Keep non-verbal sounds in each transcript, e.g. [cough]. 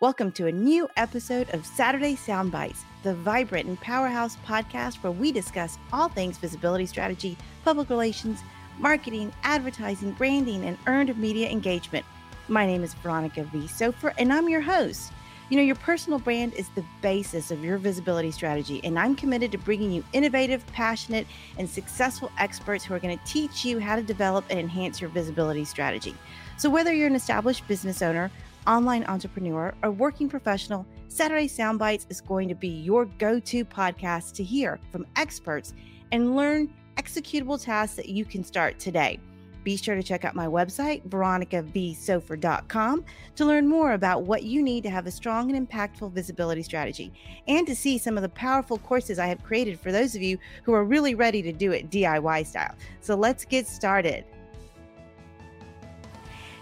Welcome to a new episode of Saturday Sound Bites, the vibrant and powerhouse podcast where we discuss all things visibility strategy, public relations, marketing, advertising, branding, and earned media engagement. My name is Veronica V. Sofer, and I'm your host. You know, your personal brand is the basis of your visibility strategy, and I'm committed to bringing you innovative, passionate, and successful experts who are going to teach you how to develop and enhance your visibility strategy. So, whether you're an established business owner, online entrepreneur, or working professional, Saturday Soundbites is going to be your go to podcast to hear from experts and learn executable tasks that you can start today. Be sure to check out my website, veronicavsofer.com, to learn more about what you need to have a strong and impactful visibility strategy and to see some of the powerful courses I have created for those of you who are really ready to do it DIY style. So let's get started.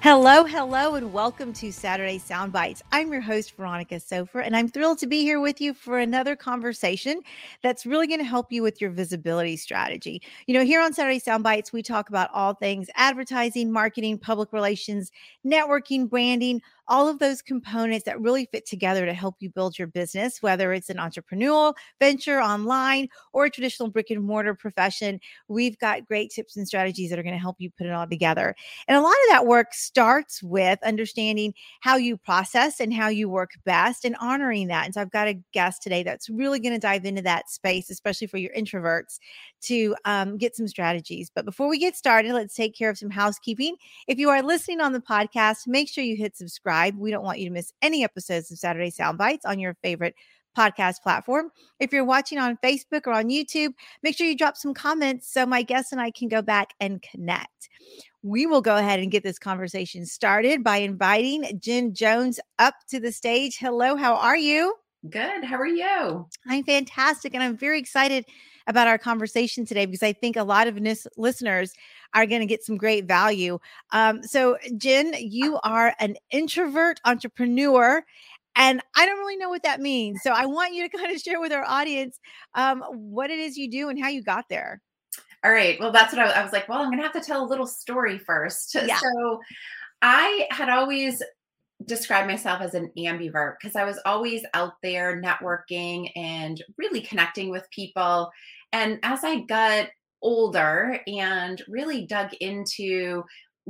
Hello, hello, and welcome to Saturday Sound Bites. I'm your host, Veronica Sofer, and I'm thrilled to be here with you for another conversation that's really going to help you with your visibility strategy. You know, here on Saturday Sound Bites, we talk about all things advertising, marketing, public relations, networking, branding, all of those components that really fit together to help you build your business, whether it's an entrepreneurial venture online or a traditional brick and mortar profession. We've got great tips and strategies that are going to help you put it all together. And a lot of that work starts with understanding how you process and how you work best and honoring that. And so I've got a guest today that's really going to dive into that space, especially for your introverts, to um, get some strategies. But before we get started, let's take care of some housekeeping. If you are listening on the podcast, make sure you hit subscribe. We don't want you to miss any episodes of Saturday Sound Bites on your favorite podcast platform. If you're watching on Facebook or on YouTube, make sure you drop some comments so my guests and I can go back and connect. We will go ahead and get this conversation started by inviting Jen Jones up to the stage. Hello, how are you? Good. How are you? I'm fantastic. And I'm very excited about our conversation today because I think a lot of nis- listeners are going to get some great value. Um, so, Jen, you are an introvert entrepreneur. And I don't really know what that means. So I want you to [laughs] kind of share with our audience um, what it is you do and how you got there. All right. Well, that's what I, I was like. Well, I'm going to have to tell a little story first. [laughs] Yeah. So I had always described myself as an ambivert because I was always out there networking and really connecting with people. And as I got older and really dug into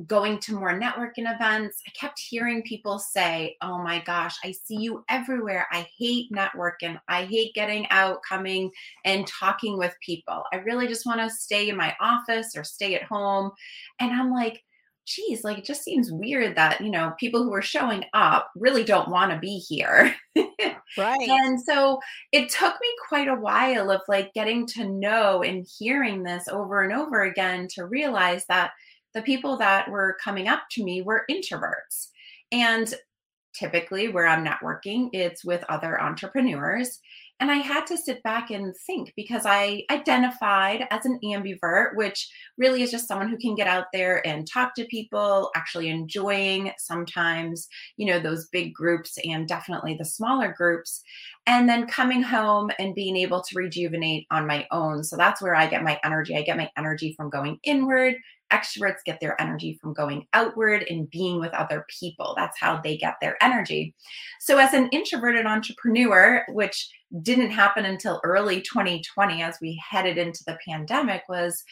going to more networking events, I kept hearing people say, Oh my gosh, I see you everywhere. I hate networking. I hate getting out, coming and talking with people. I really just want to stay in my office or stay at home. And I'm like, geez, like it just seems weird that, you know, people who are showing up really don't want to be here. [laughs] right. And so it took me quite a while of like getting to know and hearing this over and over again to realize that the people that were coming up to me were introverts. And typically where I'm networking, it's with other entrepreneurs. And I had to sit back and think because I identified as an ambivert, which really is just someone who can get out there and talk to people, actually enjoying sometimes, you know, those big groups and definitely the smaller groups. And then coming home and being able to rejuvenate on my own. So that's where I get my energy. I get my energy from going inward, Extroverts get their energy from going outward and being with other people. That's how they get their energy. So, as an introverted entrepreneur, which didn't happen until early 2020 as we headed into the pandemic, was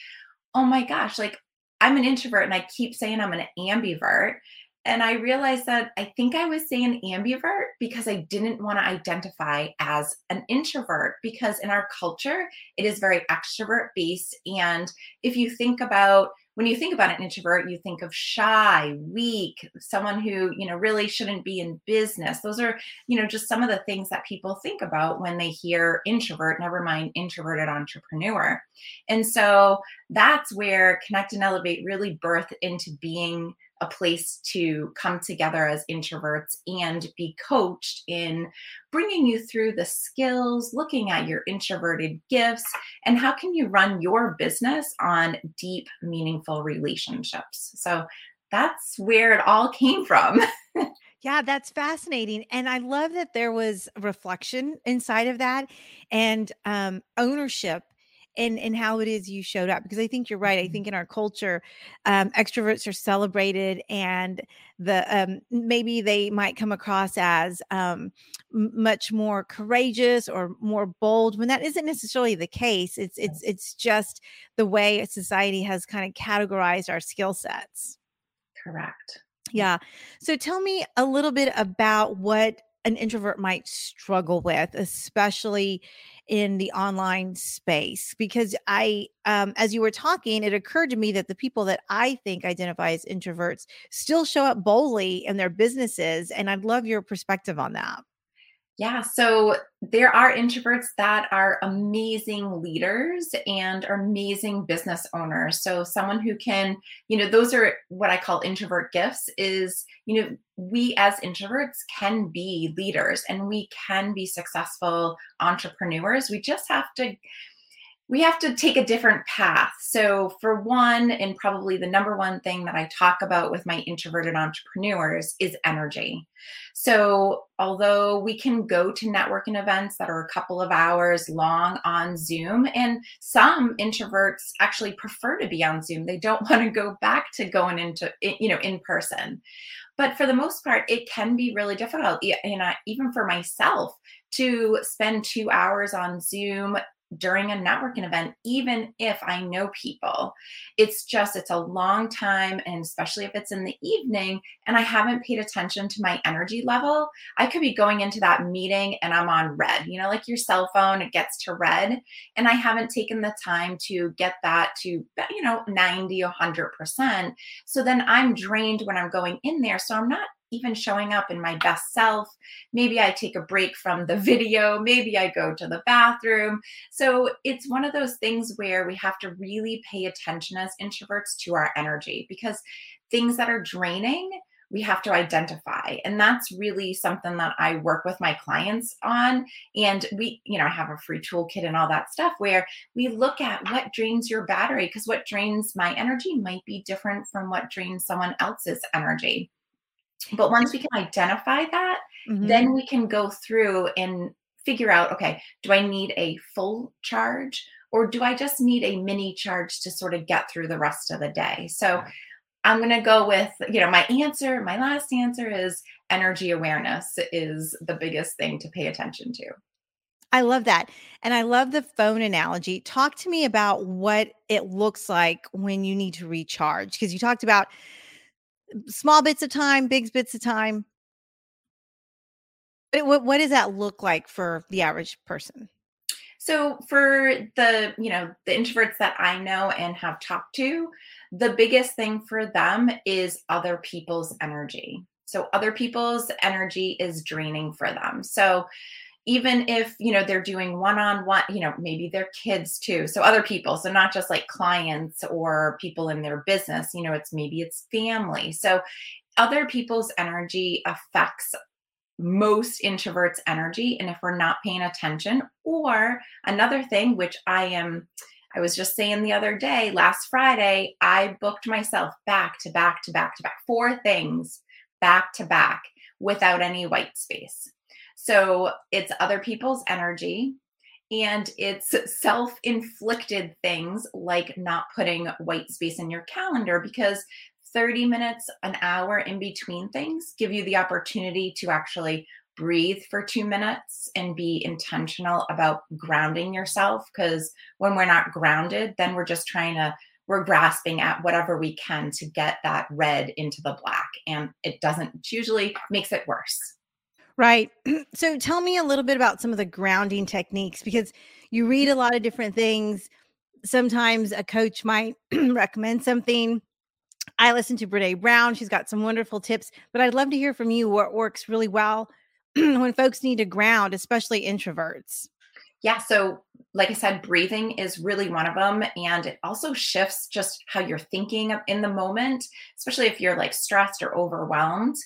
oh my gosh, like I'm an introvert and I keep saying I'm an ambivert. And I realized that I think I was saying ambivert because I didn't want to identify as an introvert because in our culture, it is very extrovert based. And if you think about when you think about an introvert, you think of shy, weak, someone who, you know, really shouldn't be in business. Those are, you know, just some of the things that people think about when they hear introvert, never mind introverted entrepreneur. And so that's where Connect and Elevate really birthed into being a place to come together as introverts and be coached in bringing you through the skills, looking at your introverted gifts, and how can you run your business on deep, meaningful relationships. So that's where it all came from. [laughs] Yeah, that's fascinating. And I love that there was reflection inside of that and um, ownership and and how it is you showed up because i think you're right i mm-hmm. think in our culture um, extroverts are celebrated and the um, maybe they might come across as um, much more courageous or more bold when that isn't necessarily the case it's it's it's just the way society has kind of categorized our skill sets. Correct. Yeah so tell me a little bit about what an introvert might struggle with especially in the online space because I, um, as you were talking, it occurred to me that the people that I think identify as introverts still show up boldly in their businesses. And I'd love your perspective on that. Yeah, so there are introverts that are amazing leaders and amazing business owners. So someone who can, you know, those are what I call introvert gifts is, you know, we as introverts can be leaders and we can be successful entrepreneurs. We just have to we have to take a different path. So, for one, and probably the number one thing that I talk about with my introverted entrepreneurs is energy. So, although we can go to networking events that are a couple of hours long on Zoom, and some introverts actually prefer to be on Zoom, they don't [laughs] want to go back to going into, you know, in person. But for the most part, it can be really difficult, you know, even for myself to spend two hours on Zoom during a networking event, even if I know people. It's just, it's a long time. And especially if it's in the evening and I haven't paid attention to my energy level, I could be going into that meeting and I'm on red, you know, like your cell phone, it gets to red. And I haven't taken the time to get that to, you know, 90, 100%. So then I'm drained when I'm going in there. So I'm not even showing up in my best self. Maybe I take a break from the [laughs] video. Maybe I go to the bathroom. So it's one of those things where we have to really pay attention as introverts to our energy because things that are draining, we have to identify. And that's really something that I work with my clients on. And we, you know, I have a free toolkit and all that stuff where we look at what drains your battery because what drains my energy might be different from what drains someone else's energy. But once we can identify that, mm-hmm. then we can go through and figure out okay, do I need a full charge or do I just need a mini charge to sort of get through the rest of the day? So I'm going to go with, you know, my answer, my last answer is energy awareness is the biggest thing to pay attention to. I love that. And I love the phone analogy. Talk to me about what it looks like when you need to recharge because you talked about small bits of time, big bits of time. But what what does that look like for the average person? So for the, you know, the introverts that I know and have talked to, the biggest thing for them is other people's energy. So other people's energy is draining for them. So even if you know they're doing one-on-one you know maybe their kids too so other people so not just like clients or people in their business you know it's maybe it's family. So other people's energy affects most introverts energy and if we're not paying attention or another thing which i am i was just saying the other day last friday i booked myself back to back to back to back four things back to back without any white space so it's other people's energy and it's self inflicted things like not putting white space in your calendar because 30 minutes, an hour in between things give you the opportunity to actually breathe for two minutes and be intentional about grounding yourself. Because when we're not grounded, then we're just trying to, we're grasping at whatever we can to get that red into the black. And it doesn't, usually makes it worse. Right. [clears throat] So tell me a little bit about some of the grounding techniques because you read a lot of different things. Sometimes a coach might [clears throat] recommend something. I listen to Brene Brown. She's got some wonderful tips, but I'd love to hear from you what works really well [clears throat] when folks need to ground, especially introverts. Yeah. So, like I said, breathing is really one of them. And it also shifts just how you're thinking in the moment, especially if you're like stressed or overwhelmed.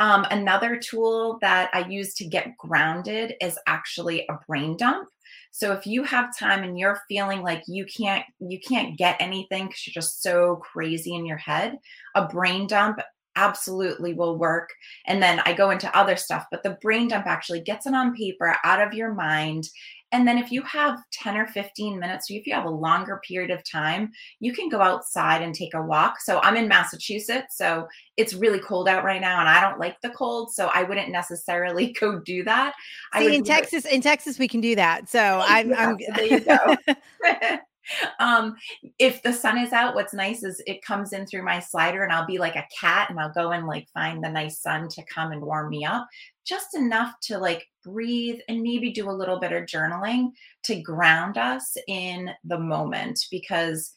Um, another tool that I use to get grounded is actually a brain dump. So if you have time and you're feeling like you can't you can't get anything because you're just so crazy in your head, a brain dump absolutely will work. And then I go into other stuff, but the brain dump actually gets it on paper out of your mind And then if you have 10 or 15 minutes, or if you have a longer period of time, you can go outside and take a walk. So I'm in Massachusetts, so it's really cold out right now and I don't like the cold, so I wouldn't necessarily [laughs] go do that. See, in Texas, it. in Texas we can do that. So oh, I'm, yeah, I'm there you go. [laughs] [laughs] um, if the sun is out, what's nice is it comes in through my slider and I'll be like a cat and I'll go and like find the nice sun to come and warm me up. Just enough to like breathe and maybe do a little bit of journaling to ground us in the moment because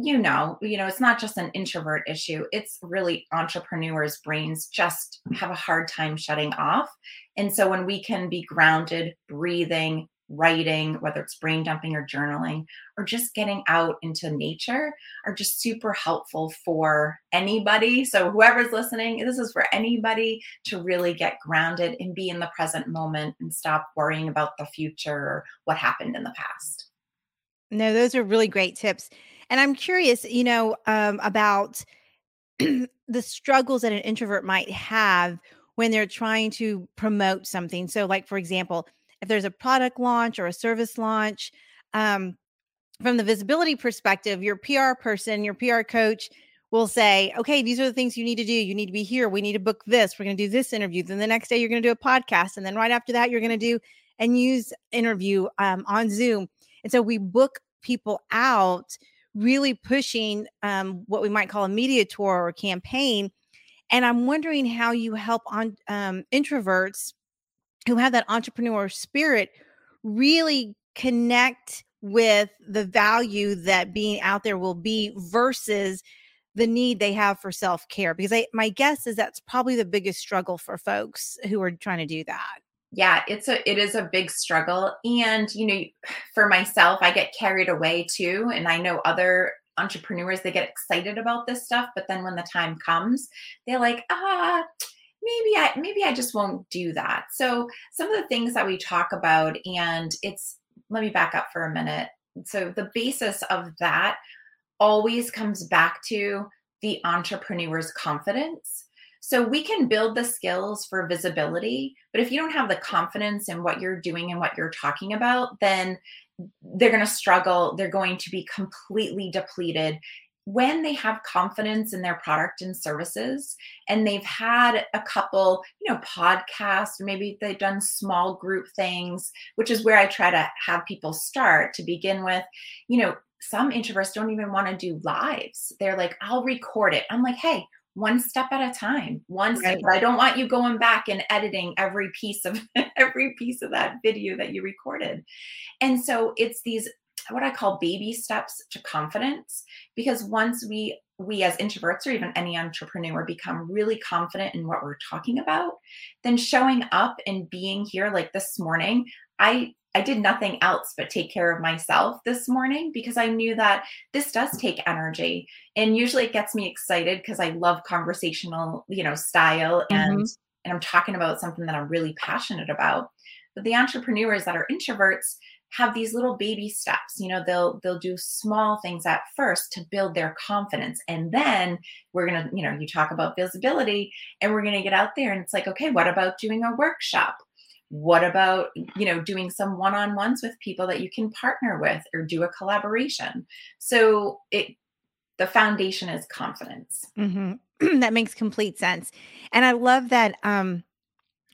you know you know it's not just an introvert issue. It's really entrepreneurs brains just have a hard time shutting off. And so when we can be grounded breathing writing, whether it's brain dumping or journaling, or just getting out into nature are just super helpful for anybody. So, whoever's listening, this is for anybody to really get grounded and be in the present moment and stop worrying about the future or what happened in the past. No, those are really great tips. And I'm curious, you know, um, about [clears throat] the struggles that an introvert might have when they're trying to promote something. So, like, for example, if there's a product launch or a service launch, um, from the visibility perspective, your PR person, your PR coach will say, okay, these are the things you need to do. You need to be here. We need to book this. We're going to do this interview. Then the next day, you're going to do a podcast. And then right after that, you're going to do a news interview um, on Zoom. And so we book people out, really pushing um, what we might call a media tour or campaign. And I'm wondering how you help on um, introverts who have that entrepreneur spirit really connect with the value that being out there will be versus the need they have for self-care because I, my guess is that's probably the biggest struggle for folks who are trying to do that. Yeah it's a it is a big struggle and you know for myself i get carried away too and i know other entrepreneurs they get excited about this stuff but then when the time comes they're like ah maybe I maybe I just won't do that. So some of the things that we talk about and it's let me back up for a minute. So the basis of that always comes back to the entrepreneur's confidence. So we can build the skills for visibility, but if you don't have the confidence in what you're doing and what you're talking about, then they're going to struggle. They're going to be completely depleted when they have confidence in their product and services and they've had a couple you know podcasts or maybe they've done small group things which is where i try to have people start to begin with you know some introverts don't even want to do lives. They're like i'll record it. I'm like hey one step at a time one right. step i don't want you going back and editing every piece of [laughs] every piece of that video that you recorded. And so it's these what I call baby steps to confidence because once we we as introverts or even any entrepreneur become really confident in what we're talking about then showing up and being here like this morning I I did nothing else but take care of myself this morning because I knew that this does take energy and usually it gets me excited because I love conversational, you know, style and mm-hmm. and I'm talking about something that I'm really passionate about. But the entrepreneurs that are introverts, have these little baby steps. You know they'll they'll do small things at first to build their confidence. And then we're going to you know you talk about visibility and we're going to get out there and it's like okay what about doing a workshop? What about you know doing some one-on-ones with people that you can partner with or do a collaboration? So it the foundation is confidence. Mm-hmm. [clears throat] that makes complete sense. And i love that um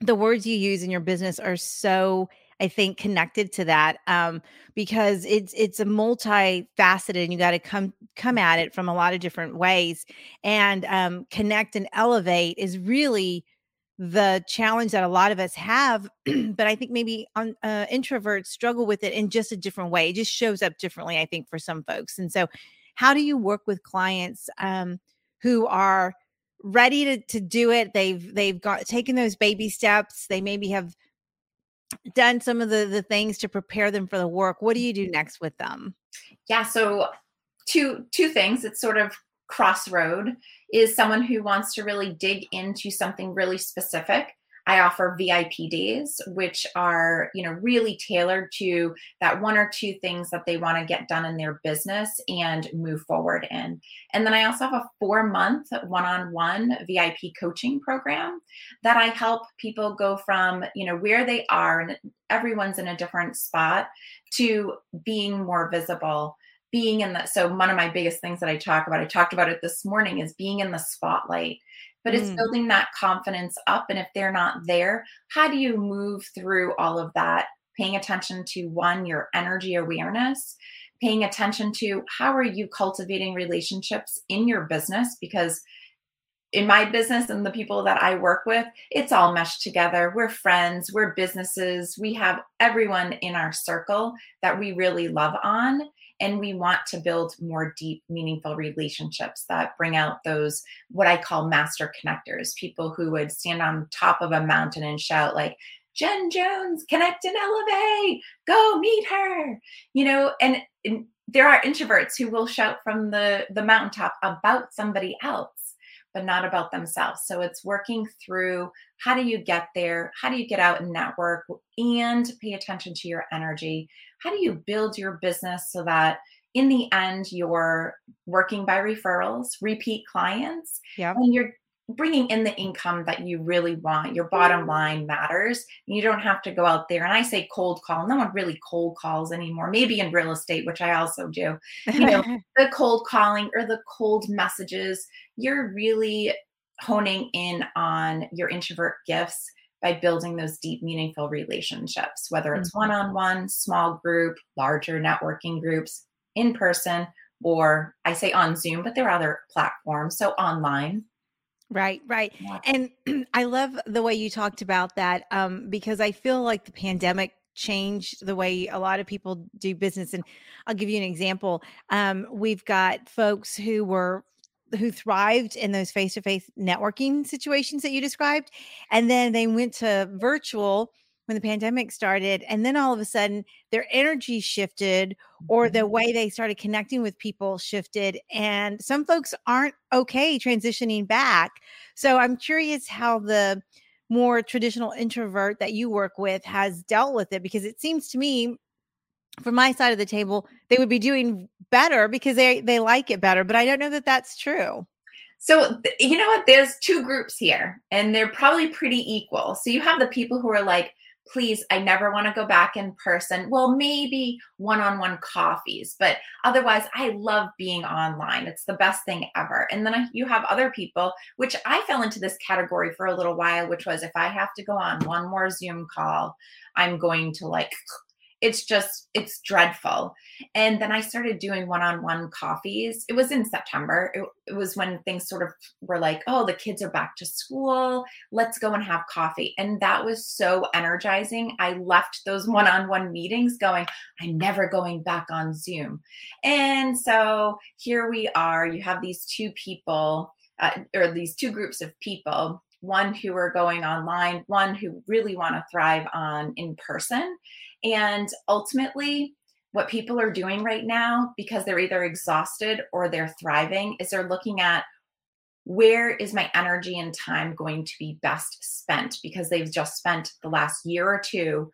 the words you use in your business are so I think connected to that um, because it's it's a multifaceted and you got to come come at it from a lot of different ways and um, connect and elevate is really the challenge that a lot of us have [clears throat] but i think maybe on uh, introverts struggle with it in just a different way it just shows up differently i think for some folks and so how do you work with clients um, who are ready to, to do it? They've they've got taken those baby steps they maybe have done some of the the things to prepare them for the work what do you do next with them? Yeah so two two things it's sort of crossroad is someone who wants to really dig into something really specific I offer VIP days, which are, you know, really tailored to that one or two things that they want to get done in their business and move forward in. And then I also have a four month one on one VIP coaching program that I help people go from, you know, where they are, and everyone's in a different spot, to being more visible being in the so one of my biggest things that I talk about, I talked about it this morning, is being in the spotlight. But it's mm. building that confidence up. And if they're not there, how do you move through all of that? Paying attention to one, your energy awareness, paying attention to how are you cultivating relationships in your business? Because in my business and the people that I work with, it's all meshed together. We're friends, we're businesses, we have everyone in our circle that we really love on. And we want to build more deep, meaningful relationships that bring out those, what I call master connectors, people who would stand on top of a mountain and shout, like, Jen Jones, connect and elevate, go meet her. You know, and, and there are introverts who will shout from the, the mountaintop about somebody else but not about themselves. So it's working through how do you get there? How do you get out and network and pay attention to your energy? How do you build your business so that in the end you're working by referrals, repeat clients, yep. and you're bringing in the income that you really want. Your bottom mm. line matters. You don't have to go out there. And I say cold call. No one really cold calls anymore. Maybe in real estate, which I also do. You know, [laughs] the cold calling or the cold messages. You're really honing in on your introvert gifts by building those deep, meaningful relationships, whether it's one on one, small group, larger networking groups, in person, or I say on Zoom, but there are other platforms. So online. Right, right. Yeah. And [clears throat] I love the way you talked about that um, because I feel like the pandemic changed the way a lot of people do business. And I'll give you an example. Um, we've got folks who were who thrived in those face-to-face networking situations that you described and then they went to virtual when the pandemic started and then all of a sudden their energy shifted or the mm-hmm. way they started connecting with people shifted and some folks aren't okay transitioning back so i'm curious how the more traditional introvert that you work with has dealt with it because it seems to me from my side of the table they would be doing better because they they like it better but i don't know that that's true so, you know what? There's two groups here, and they're probably pretty equal. So, you have the people who are like, please, I never want to go back in person. Well, maybe one on one coffees, but otherwise, I love being online. It's the best thing ever. And then you have other people, which I fell into this category for a little while, which was if I have to go on one more Zoom call, I'm going to like it's just it's dreadful. And then i started doing one-on-one coffees. It was in september. It, it, was when things sort of were like oh the kids are back to school. Let's go and have coffee. And that was so energizing. I left those one-on-one meetings going i'm never going back on zoom. And so here we are. You have these two people uh, or these two groups of people one who are going online, one who really want to thrive on in person. And ultimately, what people are doing right now, because they're either exhausted or they're thriving, is they're looking at where is my energy and time going to be best spent because they've just spent the last year or two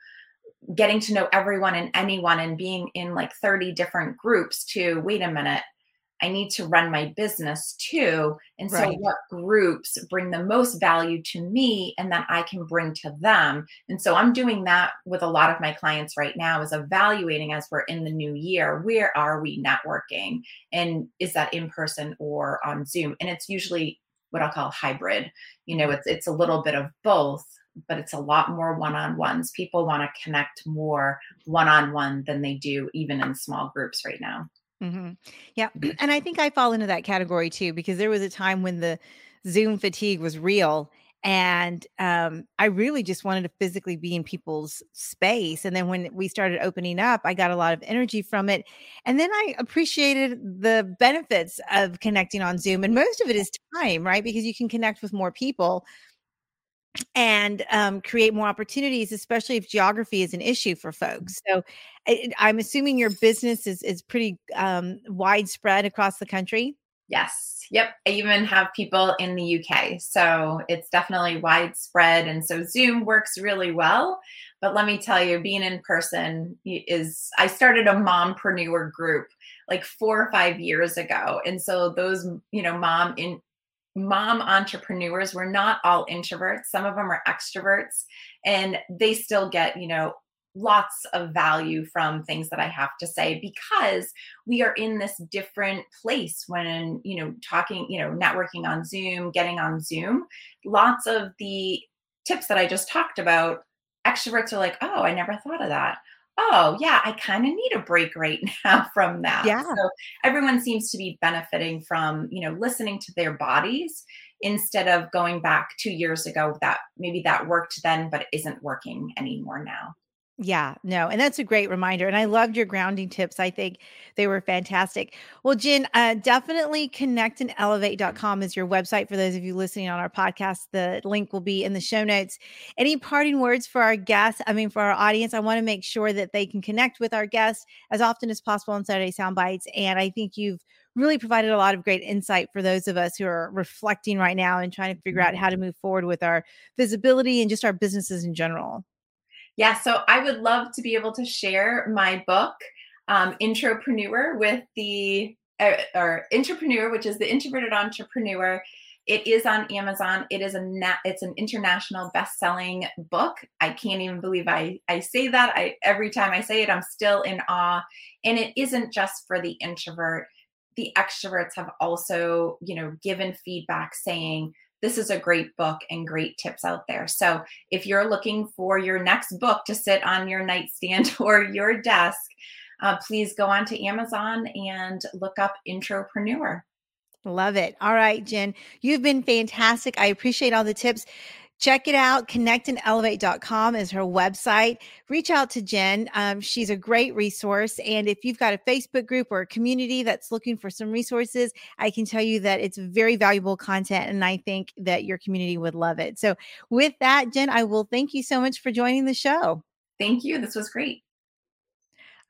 getting to know everyone and anyone and being in like 30 different groups to wait a minute I need to run my business too. And right. so, what groups bring the most value to me and that I can bring to them? And so, I'm doing that with a lot of my clients right now is evaluating as we're in the new year where are we networking? And is that in person or on Zoom? And it's usually what I'll call hybrid. You know, mm-hmm. it's it's a little bit of both, but it's a lot more one-on-ones. People want to connect more one-on-one than they do even in small groups right now. Mm-hmm. Yeah. [clears throat] And I think I fall into that category too, because there was a time when the Zoom fatigue was real. And um, I really just wanted to physically be in people's space. And then when we started opening up, I got a lot of energy from it. And then I appreciated the benefits of connecting on Zoom. And most of it is time, right? Because you can connect with more people and um, create more opportunities, especially if geography is an issue for folks. So, I, am assuming your business is is pretty um, widespread across the country. Yes. Yep. I even have people in the UK. So it's definitely widespread. And so Zoom works really well. But let me tell you, being in person is, I started a mompreneur group like four or five years ago. And so those, you know, mom in, mom entrepreneurs were not all introverts some of them are extroverts and they still get you know lots of value from things that I have to say because we are in this different place when, you know, talking, you know, networking on Zoom, getting on Zoom. Lots of the tips that I just talked about, extroverts are like, oh, I never thought of that. Oh, yeah, I kind of need a break right [laughs] now from that. Yeah. So everyone seems to be benefiting from, you know, listening to their bodies instead of going back two years ago that maybe that worked then but isn't working anymore now. Yeah, no, and that's a great reminder. And I loved your grounding tips. I think they were fantastic. Well, Jen, uh, definitely connectandelevate.com is your website for those of you listening on our podcast. The link will be in the show notes. Any parting words for our guests? I mean, for our audience, I want to make sure that they can connect with our guests as often as possible on Saturday Sound Bites. And I think you've really provided a lot of great insight for those of us who are reflecting right now and trying to figure out how to move forward with our visibility and just our businesses in general. Yeah, so I would love to be able to share my book, um, Intropreneur, with the uh, or Entrepreneur, which is the introverted entrepreneur. It is on Amazon. It is a nat- it's an international best-selling book. I can't even believe I I say that. I every time I say it, I'm still in awe. And it isn't just for the introvert. The extroverts have also, you know, given feedback saying this is a great book and great tips out there. So if you're looking for your next book to sit on your nightstand [laughs] or your desk, uh, please go on to Amazon and look up Intropreneur. Love it. All right, Jen, you've been fantastic. I appreciate all the tips. Check it out. Connectandelevate.com is her website. Reach out to Jen. Um, she's a great resource. And if you've got a Facebook group or a community that's looking for some resources, I can tell you that it's very valuable content. And I think that your community would love it. So, with that, Jen, I will thank you so much for joining the show. Thank you. This was great.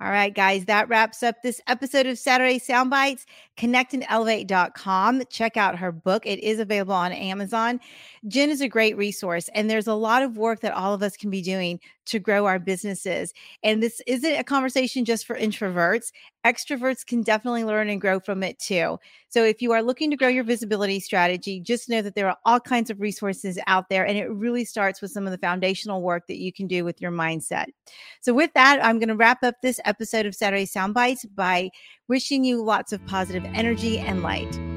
All right, guys, that wraps up this episode of Saturday Soundbites. ConnectAndElevate.com. Check out her book. It is available on Amazon. Jen is a great resource, and there's a lot of work that all of us can be doing to grow our businesses. And this isn't a conversation just for introverts. Extroverts can definitely learn and grow from it too. So if you are looking to grow your visibility strategy, just know that there are all kinds of resources out there. And it really starts with some of the foundational work that you can do with your mindset. So with that, I'm going to wrap up this episode of Saturday Soundbites by wishing you lots of positive energy and light.